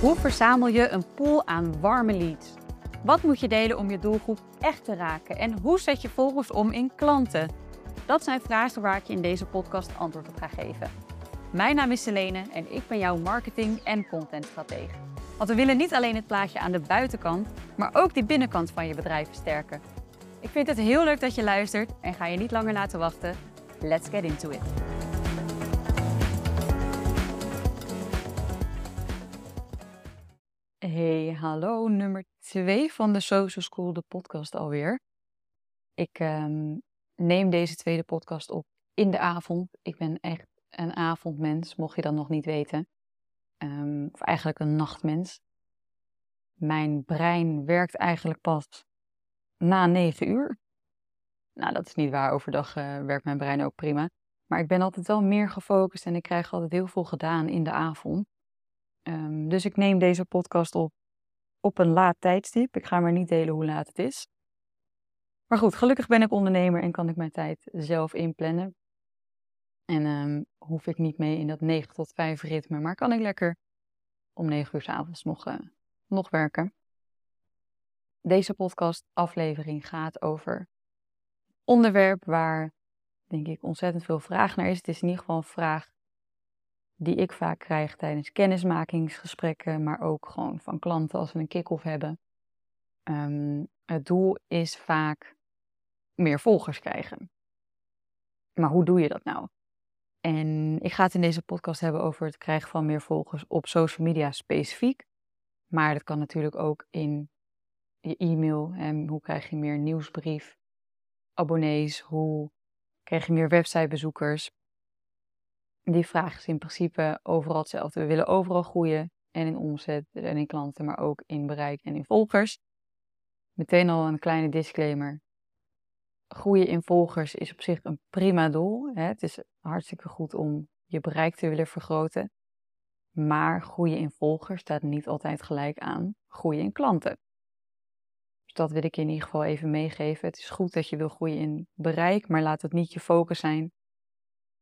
Hoe verzamel je een pool aan warme leads? Wat moet je delen om je doelgroep echt te raken? En hoe zet je volgers om in klanten? Dat zijn vragen waar ik je in deze podcast antwoord op ga geven. Mijn naam is Selene en ik ben jouw marketing- en contentstratege. Want we willen niet alleen het plaatje aan de buitenkant, maar ook die binnenkant van je bedrijf versterken. Ik vind het heel leuk dat je luistert en ga je niet langer laten wachten. Let's get into it. Hey, hallo, nummer 2 van de Social School, de podcast alweer. Ik ehm, neem deze tweede podcast op in de avond. Ik ben echt een avondmens, mocht je dat nog niet weten. Ehm, of eigenlijk een nachtmens. Mijn brein werkt eigenlijk pas na 9 uur. Nou, dat is niet waar. Overdag uh, werkt mijn brein ook prima. Maar ik ben altijd wel meer gefocust en ik krijg altijd heel veel gedaan in de avond. Um, dus ik neem deze podcast op op een laat tijdstip. Ik ga maar niet delen hoe laat het is. Maar goed, gelukkig ben ik ondernemer en kan ik mijn tijd zelf inplannen. En um, hoef ik niet mee in dat 9 tot 5 ritme, maar kan ik lekker om 9 uur s avonds nog, uh, nog werken. Deze podcast aflevering gaat over onderwerp waar denk ik ontzettend veel vraag naar is. Het is in ieder geval een vraag die ik vaak krijg tijdens kennismakingsgesprekken, maar ook gewoon van klanten als we een kick-off hebben. Um, het doel is vaak meer volgers krijgen. Maar hoe doe je dat nou? En ik ga het in deze podcast hebben over het krijgen van meer volgers op social media specifiek. Maar dat kan natuurlijk ook in je e-mail. En hoe krijg je meer nieuwsbrief, abonnees? Hoe krijg je meer websitebezoekers? Die vraag is in principe overal hetzelfde. We willen overal groeien en in omzet en in klanten, maar ook in bereik en in volgers. Meteen al een kleine disclaimer. Groeien in volgers is op zich een prima doel. Hè? Het is hartstikke goed om je bereik te willen vergroten. Maar groeien in volgers staat niet altijd gelijk aan groeien in klanten. Dus dat wil ik in ieder geval even meegeven. Het is goed dat je wil groeien in bereik, maar laat het niet je focus zijn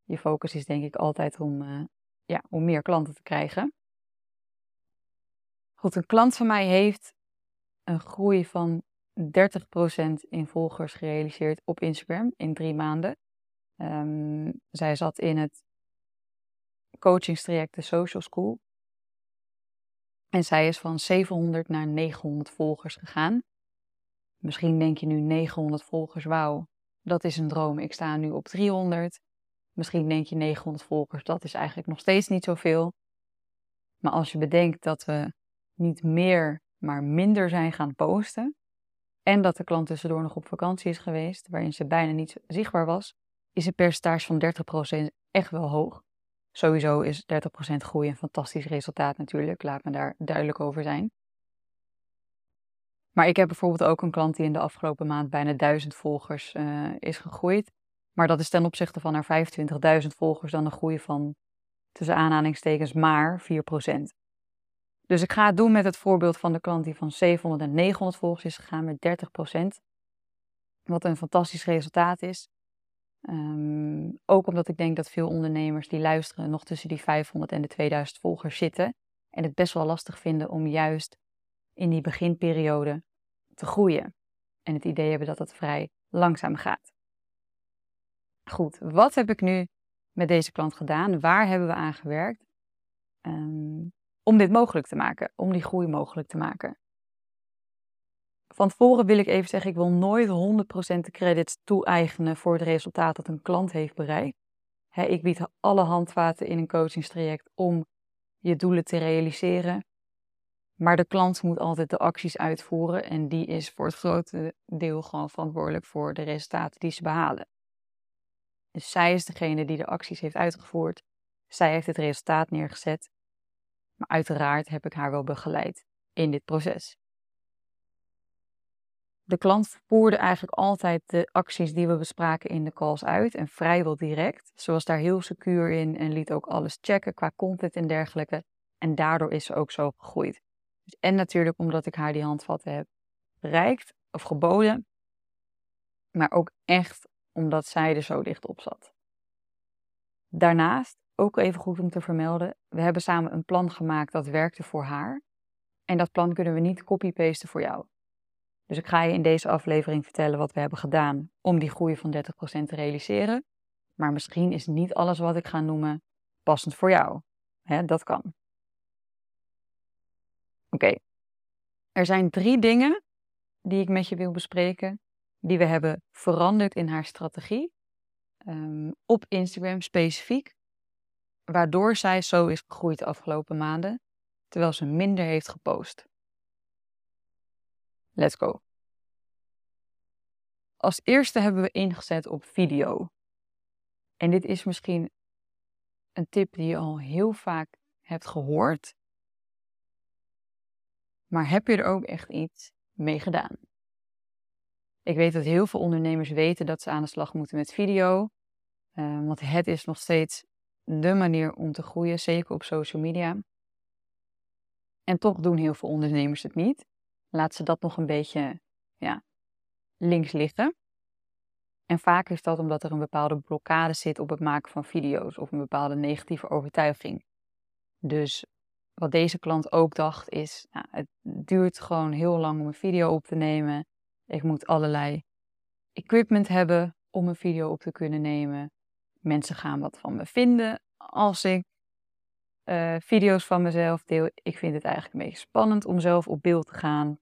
je focus is denk ik altijd om, uh, ja, om meer klanten te krijgen. Goed, een klant van mij heeft een groei van 30% in volgers gerealiseerd op Instagram in drie maanden. Um, zij zat in het coachingstraject de Social School. En zij is van 700 naar 900 volgers gegaan. Misschien denk je nu 900 volgers, wauw, dat is een droom. Ik sta nu op 300. Misschien denk je 900 volgers, dat is eigenlijk nog steeds niet zoveel. Maar als je bedenkt dat we niet meer, maar minder zijn gaan posten. En dat de klant tussendoor nog op vakantie is geweest, waarin ze bijna niet zichtbaar was, is een percentage van 30% echt wel hoog. Sowieso is 30% groei een fantastisch resultaat natuurlijk, laat me daar duidelijk over zijn. Maar ik heb bijvoorbeeld ook een klant die in de afgelopen maand bijna 1000 volgers uh, is gegroeid. Maar dat is ten opzichte van haar 25.000 volgers dan een groei van tussen aanhalingstekens maar 4%. Dus ik ga het doen met het voorbeeld van de klant die van 700 en 900 volgers is gegaan met 30%. Wat een fantastisch resultaat is. Um, ook omdat ik denk dat veel ondernemers die luisteren nog tussen die 500 en de 2000 volgers zitten. En het best wel lastig vinden om juist in die beginperiode te groeien. En het idee hebben dat het vrij langzaam gaat. Goed, wat heb ik nu met deze klant gedaan? Waar hebben we aan gewerkt? Um, om dit mogelijk te maken, om die groei mogelijk te maken. Van tevoren wil ik even zeggen, ik wil nooit 100% de credits toe-eigenen voor het resultaat dat een klant heeft bereikt. ik bied alle handvaten in een coachingstraject om je doelen te realiseren. Maar de klant moet altijd de acties uitvoeren en die is voor het grote deel gewoon verantwoordelijk voor de resultaten die ze behalen. Dus zij is degene die de acties heeft uitgevoerd. Zij heeft het resultaat neergezet. Maar uiteraard heb ik haar wel begeleid in dit proces. De klant voerde eigenlijk altijd de acties die we bespraken in de calls uit en vrijwel direct. Ze was daar heel secuur in en liet ook alles checken qua content en dergelijke. En daardoor is ze ook zo gegroeid. Dus en natuurlijk omdat ik haar die handvatten heb bereikt of geboden, maar ook echt omdat zij er zo dicht op zat. Daarnaast, ook even goed om te vermelden, we hebben samen een plan gemaakt dat werkte voor haar. En dat plan kunnen we niet copy-pasten voor jou. Dus ik ga je in deze aflevering vertellen wat we hebben gedaan om die groei van 30% te realiseren. Maar misschien is niet alles wat ik ga noemen passend voor jou. dat kan. Oké. Er zijn drie dingen die ik met je wil bespreken, die we hebben veranderd in haar strategie. Um, op Instagram specifiek, waardoor zij zo is gegroeid de afgelopen maanden, terwijl ze minder heeft gepost. Let's go. Als eerste hebben we ingezet op video. En dit is misschien een tip die je al heel vaak hebt gehoord. Maar heb je er ook echt iets mee gedaan? Ik weet dat heel veel ondernemers weten dat ze aan de slag moeten met video. Uh, want het is nog steeds de manier om te groeien, zeker op social media. En toch doen heel veel ondernemers het niet. Laat ze dat nog een beetje ja, links liggen. En vaak is dat omdat er een bepaalde blokkade zit op het maken van video's of een bepaalde negatieve overtuiging. Dus wat deze klant ook dacht is, nou, het duurt gewoon heel lang om een video op te nemen. Ik moet allerlei equipment hebben om een video op te kunnen nemen. Mensen gaan wat van me vinden als ik uh, video's van mezelf deel. Ik vind het eigenlijk een beetje spannend om zelf op beeld te gaan.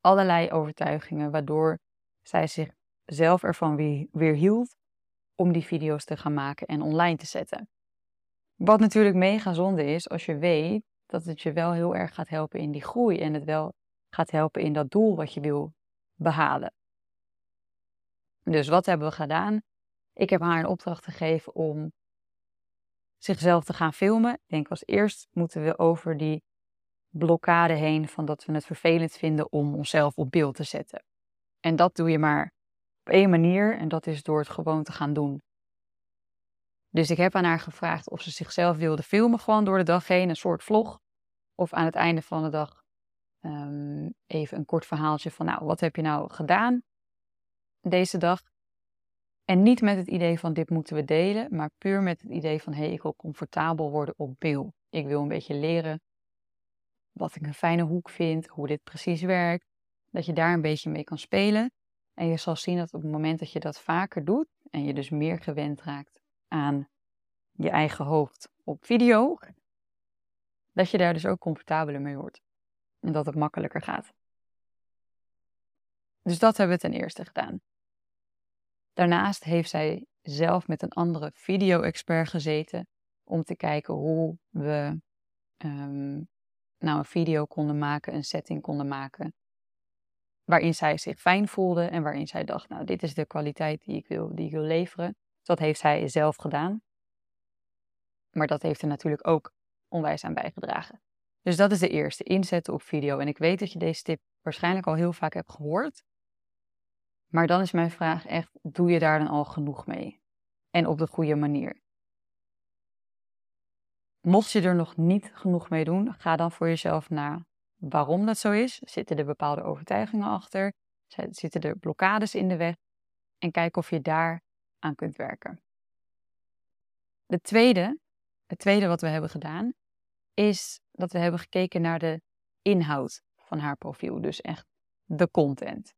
Allerlei overtuigingen waardoor zij zichzelf ervan weer, weer hield om die video's te gaan maken en online te zetten. Wat natuurlijk mega zonde is als je weet dat het je wel heel erg gaat helpen in die groei en het wel gaat helpen in dat doel wat je wil behalen. Dus wat hebben we gedaan? Ik heb haar een opdracht gegeven om zichzelf te gaan filmen. Ik denk als eerst moeten we over die blokkade heen van dat we het vervelend vinden om onszelf op beeld te zetten. En dat doe je maar op één manier en dat is door het gewoon te gaan doen. Dus ik heb aan haar gevraagd of ze zichzelf wilde filmen gewoon door de dag heen, een soort vlog. Of aan het einde van de dag ehm, even een kort verhaaltje van, nou, wat heb je nou gedaan deze dag? En niet met het idee van dit moeten we delen, maar puur met het idee van hé, hey, ik wil comfortabel worden op beeld. Ik wil een beetje leren wat ik een fijne hoek vind, hoe dit precies werkt. Dat je daar een beetje mee kan spelen. En je zal zien dat op het moment dat je dat vaker doet en je dus meer gewend raakt aan je eigen hoofd op video, dat je daar dus ook comfortabeler mee wordt. En dat het makkelijker gaat. Dus dat hebben we ten eerste gedaan. Daarnaast heeft zij zelf met een andere video-expert gezeten om te kijken hoe we um, nou een video konden maken, een setting konden maken. Waarin zij zich fijn voelde en waarin zij dacht, nou dit is de kwaliteit die ik wil, die ik wil leveren. Dat heeft zij zelf gedaan. Maar dat heeft er natuurlijk ook onwijs aan bijgedragen. Dus dat is de eerste, inzetten op video. En ik weet dat je deze tip waarschijnlijk al heel vaak hebt gehoord. Maar dan is mijn vraag echt, doe je daar dan al genoeg mee? En op de goede manier? Mocht je er nog niet genoeg mee doen, ga dan voor jezelf naar waarom dat zo is. Zitten er bepaalde overtuigingen achter? Zitten er blokkades in de weg? En kijk of je daar aan kunt werken. De tweede, het tweede wat we hebben gedaan, is dat we hebben gekeken naar de inhoud van haar profiel. Dus echt de content.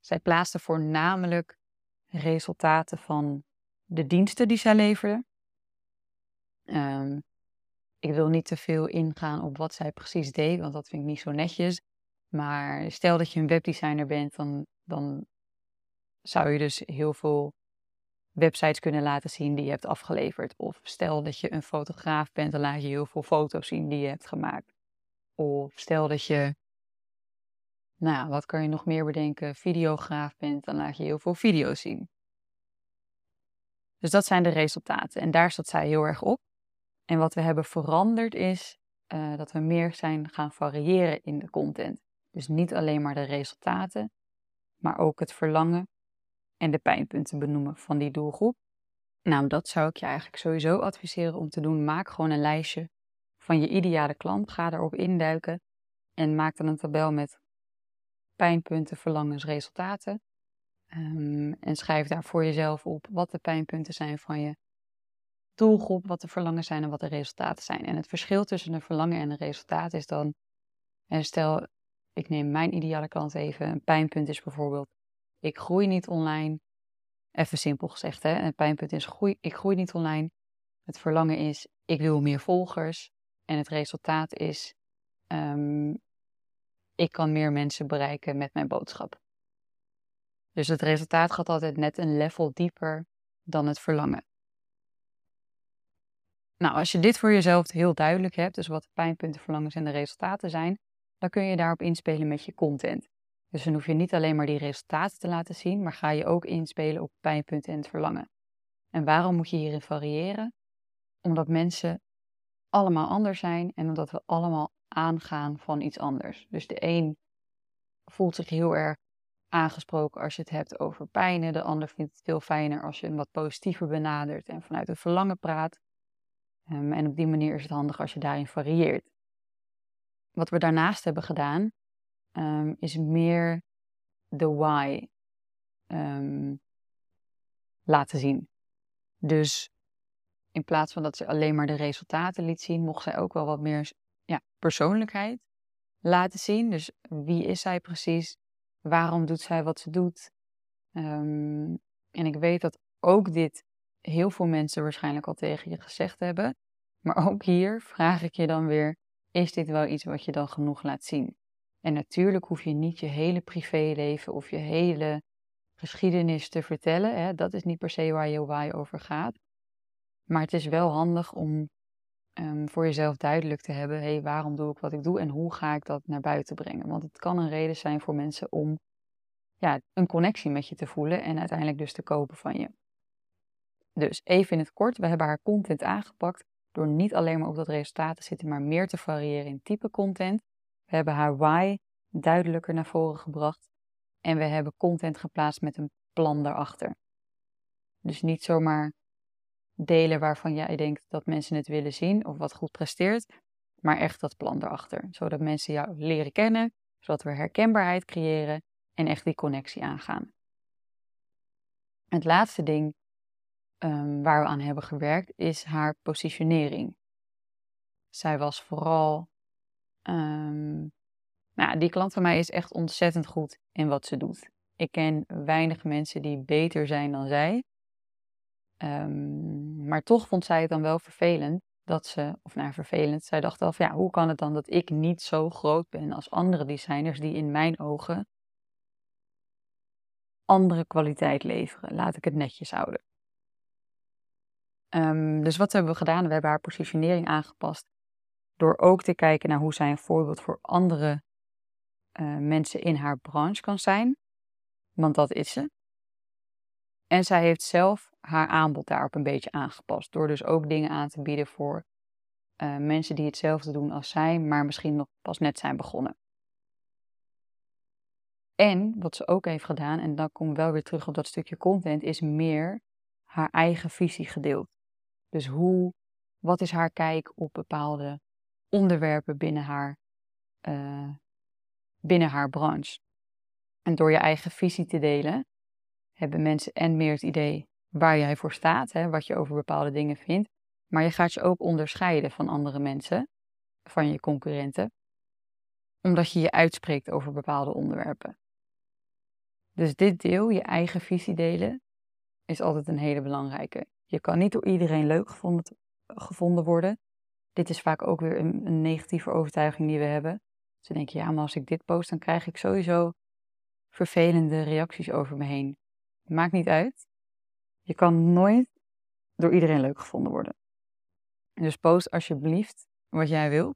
Zij plaatste voornamelijk resultaten van de diensten die zij leverde. Ehm, ik wil niet te veel ingaan op wat zij precies deed, want dat vind ik niet zo netjes. Maar stel dat je een webdesigner bent, dan, dan zou je dus heel veel websites kunnen laten zien die je hebt afgeleverd. Of stel dat je een fotograaf bent, dan laat je heel veel foto's zien die je hebt gemaakt. Of stel dat je nou, wat kan je nog meer bedenken? Videograaf bent, dan laat je heel veel video's zien. Dus dat zijn de resultaten. En daar zat zij heel erg op. En wat we hebben veranderd is uh, dat we meer zijn gaan variëren in de content. Dus niet alleen maar de resultaten, maar ook het verlangen en de pijnpunten benoemen van die doelgroep. Nou, dat zou ik je eigenlijk sowieso adviseren om te doen. Maak gewoon een lijstje van je ideale klant. Ga erop induiken en maak dan een tabel met pijnpunten, verlangens, resultaten. Um, en schrijf daar voor jezelf op wat de pijnpunten zijn van je doelgroep, wat de verlangen zijn en wat de resultaten zijn. En het verschil tussen een verlangen en een resultaat is dan, en stel, ik neem mijn ideale klant even, een pijnpunt is bijvoorbeeld, ik groei niet online. Even simpel gezegd, hè? een pijnpunt is, groei, ik groei niet online. Het verlangen is, ik wil meer volgers. En het resultaat is, um, ik kan meer mensen bereiken met mijn boodschap. Dus het resultaat gaat altijd net een level dieper dan het verlangen. Nou, als je dit voor jezelf heel duidelijk hebt, dus wat de pijnpunten, verlangens en de resultaten zijn, dan kun je daarop inspelen met je content. Dus dan hoef je niet alleen maar die resultaten te laten zien, maar ga je ook inspelen op pijnpunten en het verlangen. En waarom moet je hierin variëren? Omdat mensen allemaal anders zijn en omdat we allemaal aangaan van iets anders. Dus de een voelt zich heel erg aangesproken als je het hebt over pijnen. De ander vindt het veel fijner als je hem wat positiever benadert en vanuit het verlangen praat. Um, en op die manier is het handig als je daarin varieert. Wat we daarnaast hebben gedaan, um, is meer de why um, laten zien. Dus in plaats van dat ze alleen maar de resultaten liet zien, mocht zij ook wel wat meer ja, persoonlijkheid laten zien. Dus wie is zij precies? Waarom doet zij wat ze doet? Um, en ik weet dat ook dit heel veel mensen waarschijnlijk al tegen je gezegd hebben. Maar ook hier vraag ik je dan weer: is dit wel iets wat je dan genoeg laat zien? En natuurlijk hoef je niet je hele privéleven of je hele geschiedenis te vertellen. Hè? Dat is niet per se waar je over gaat. Maar het is wel handig om um, voor jezelf duidelijk te hebben: hé, hey, waarom doe ik wat ik doe en hoe ga ik dat naar buiten brengen? Want het kan een reden zijn voor mensen om ja, een connectie met je te voelen en uiteindelijk dus te kopen van je. Dus even in het kort, we hebben haar content aangepakt door niet alleen maar op dat resultaat te zitten, maar meer te variëren in type content. We hebben haar why duidelijker naar voren gebracht en we hebben content geplaatst met een plan daarachter. Dus niet zomaar delen waarvan jij denkt dat mensen het willen zien of wat goed presteert, maar echt dat plan erachter. Zodat mensen jou leren kennen, zodat we herkenbaarheid creëren en echt die connectie aangaan. Het laatste ding um, waar we aan hebben gewerkt is haar positionering. Zij was vooral. Um, nou, die klant van mij is echt ontzettend goed in wat ze doet. Ik ken weinig mensen die beter zijn dan zij. Um, maar toch vond zij het dan wel vervelend dat ze, of nou vervelend, zij dacht van ja, hoe kan het dan dat ik niet zo groot ben als andere designers die in mijn ogen andere kwaliteit leveren. Laat ik het netjes houden. Um, dus wat hebben we gedaan? We hebben haar positionering aangepast door ook te kijken naar hoe zij een voorbeeld voor andere uh, mensen in haar branche kan zijn. Want dat is ze. En zij heeft zelf haar aanbod daarop een beetje aangepast. Door dus ook dingen aan te bieden voor uh, mensen die hetzelfde doen als zij, maar misschien nog pas net zijn begonnen. En wat ze ook heeft gedaan, en dan kom ik wel weer terug op dat stukje content, is meer haar eigen visie gedeeld. Dus hoe, wat is haar kijk op bepaalde onderwerpen binnen haar, uh, binnen haar branche? En door je eigen visie te delen, hebben mensen en meer het idee waar jij voor staat, hè, wat je over bepaalde dingen vindt. Maar je gaat je ook onderscheiden van andere mensen, van je concurrenten, omdat je je uitspreekt over bepaalde onderwerpen. Dus dit deel, je eigen visie delen, is altijd een hele belangrijke. Je kan niet door iedereen leuk gevonden, gevonden worden. Dit is vaak ook weer een, een negatieve overtuiging die we hebben. Ze denken, ja, maar als ik dit post, dan krijg ik sowieso vervelende reacties over me heen. Maakt niet uit. Je kan nooit door iedereen leuk gevonden worden. Dus post alsjeblieft wat jij wil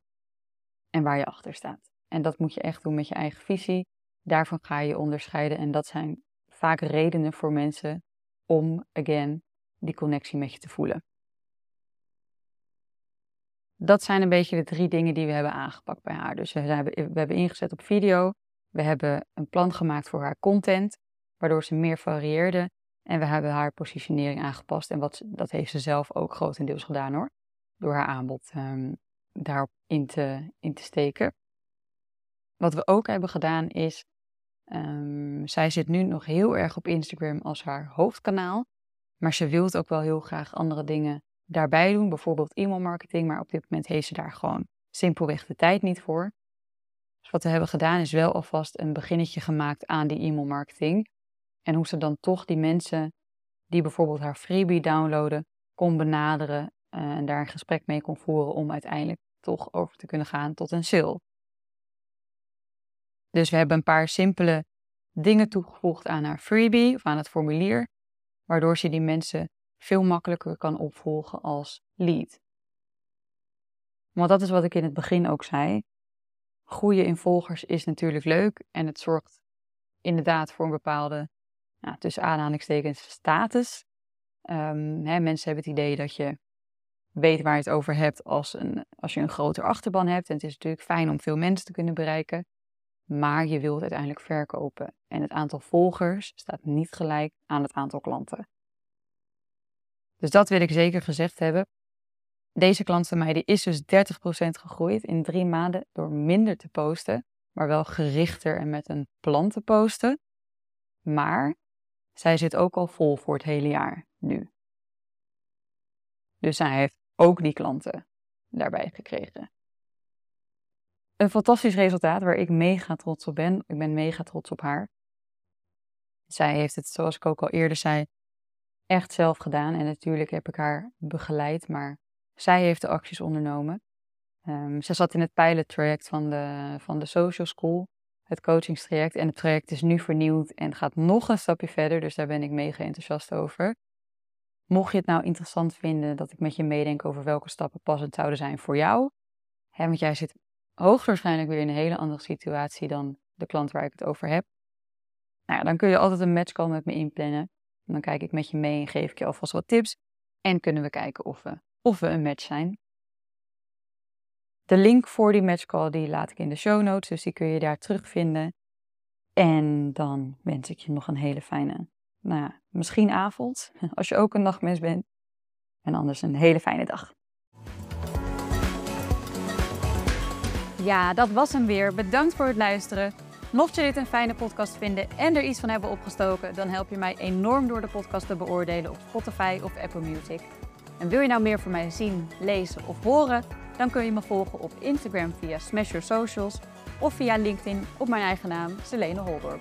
en waar je achter staat. En dat moet je echt doen met je eigen visie. Daarvan ga je onderscheiden. En dat zijn vaak redenen voor mensen om, again, die connectie met je te voelen. Dat zijn een beetje de drie dingen die we hebben aangepakt bij haar. Dus we hebben, we hebben ingezet op video. We hebben een plan gemaakt voor haar content, waardoor ze meer varieerde. En we hebben haar positionering aangepast. En wat, dat heeft ze zelf ook grotendeels gedaan hoor. Door haar aanbod um, daarop in te, in te steken. Wat we ook hebben gedaan is, um, zij zit nu nog heel erg op Instagram als haar hoofdkanaal. Maar ze wil ook wel heel graag andere dingen daarbij doen, bijvoorbeeld e-mailmarketing, maar op dit moment heeft ze daar gewoon simpelweg de tijd niet voor. Dus wat we hebben gedaan is wel alvast een beginnetje gemaakt aan die e-mailmarketing. En hoe ze dan toch die mensen die bijvoorbeeld haar freebie downloaden, kon benaderen uh, en daar een gesprek mee kon voeren om uiteindelijk toch over te kunnen gaan tot een sale. Dus we hebben een paar simpele dingen toegevoegd aan haar freebie of aan het formulier, waardoor ze die mensen veel makkelijker kan opvolgen als lead. Want dat is wat ik in het begin ook zei. Groeien in volgers is natuurlijk leuk en het zorgt inderdaad voor een bepaalde, nou, tussen aanhalingstekens, status. Um, hè, mensen hebben het idee dat je weet waar je het over hebt als, een, als je een groter achterban hebt. En het is natuurlijk fijn om veel mensen te kunnen bereiken. Maar je wilt uiteindelijk verkopen. En het aantal volgers staat niet gelijk aan het aantal klanten. Dus dat wil ik zeker gezegd hebben. Deze klant van mij die is dus 30% gegroeid in drie maanden door minder te posten, maar wel gerichter en met een plan te posten. Maar zij zit ook al vol voor het hele jaar nu. Dus zij heeft ook die klanten daarbij gekregen. Een fantastisch resultaat waar ik mega trots op ben. Ik ben mega trots op haar. Zij heeft het, zoals ik ook al eerder zei, echt zelf gedaan. En natuurlijk heb ik haar begeleid, maar zij heeft de acties ondernomen. Um, ze zat in het pilot traject van de, van de Social School, het coachingstraject. En het traject is nu vernieuwd en gaat nog een stapje verder. Dus daar ben ik mega enthousiast over. Mocht je het nou interessant vinden dat ik met je meedenk over welke stappen passend zouden zijn voor jou. Want jij zit hoogstwaarschijnlijk weer in een hele andere situatie dan de klant waar ik het over heb. Nou ja, dan kun je altijd een matchcall met me inplannen. Dan kijk ik met je mee en geef ik je alvast wat tips. En kunnen we kijken of we, of we een match zijn. De link voor die matchcall die laat ik in de show notes, dus die kun je daar terugvinden. En dan wens ik je nog een hele fijne, nou ja, misschien avond, als je ook een nachtmens bent. En anders een hele fijne dag. Ja, dat was hem weer. Bedankt voor het luisteren. Mocht je dit een fijne podcast vinden en er iets van hebben opgestoken, dan help je mij enorm door de podcast te beoordelen op Spotify of Apple Music. En wil je nou meer van mij zien, lezen of horen, dan kun je me volgen op Instagram via Smash Your Socials of via LinkedIn op mijn eigen naam, Selene Holdorp.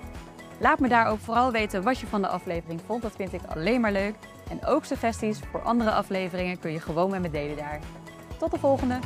Laat me daar ook vooral weten wat je van de aflevering vond, dat vind ik alleen maar leuk. En ook suggesties voor andere afleveringen kun je gewoon met me delen daar. Tot de volgende!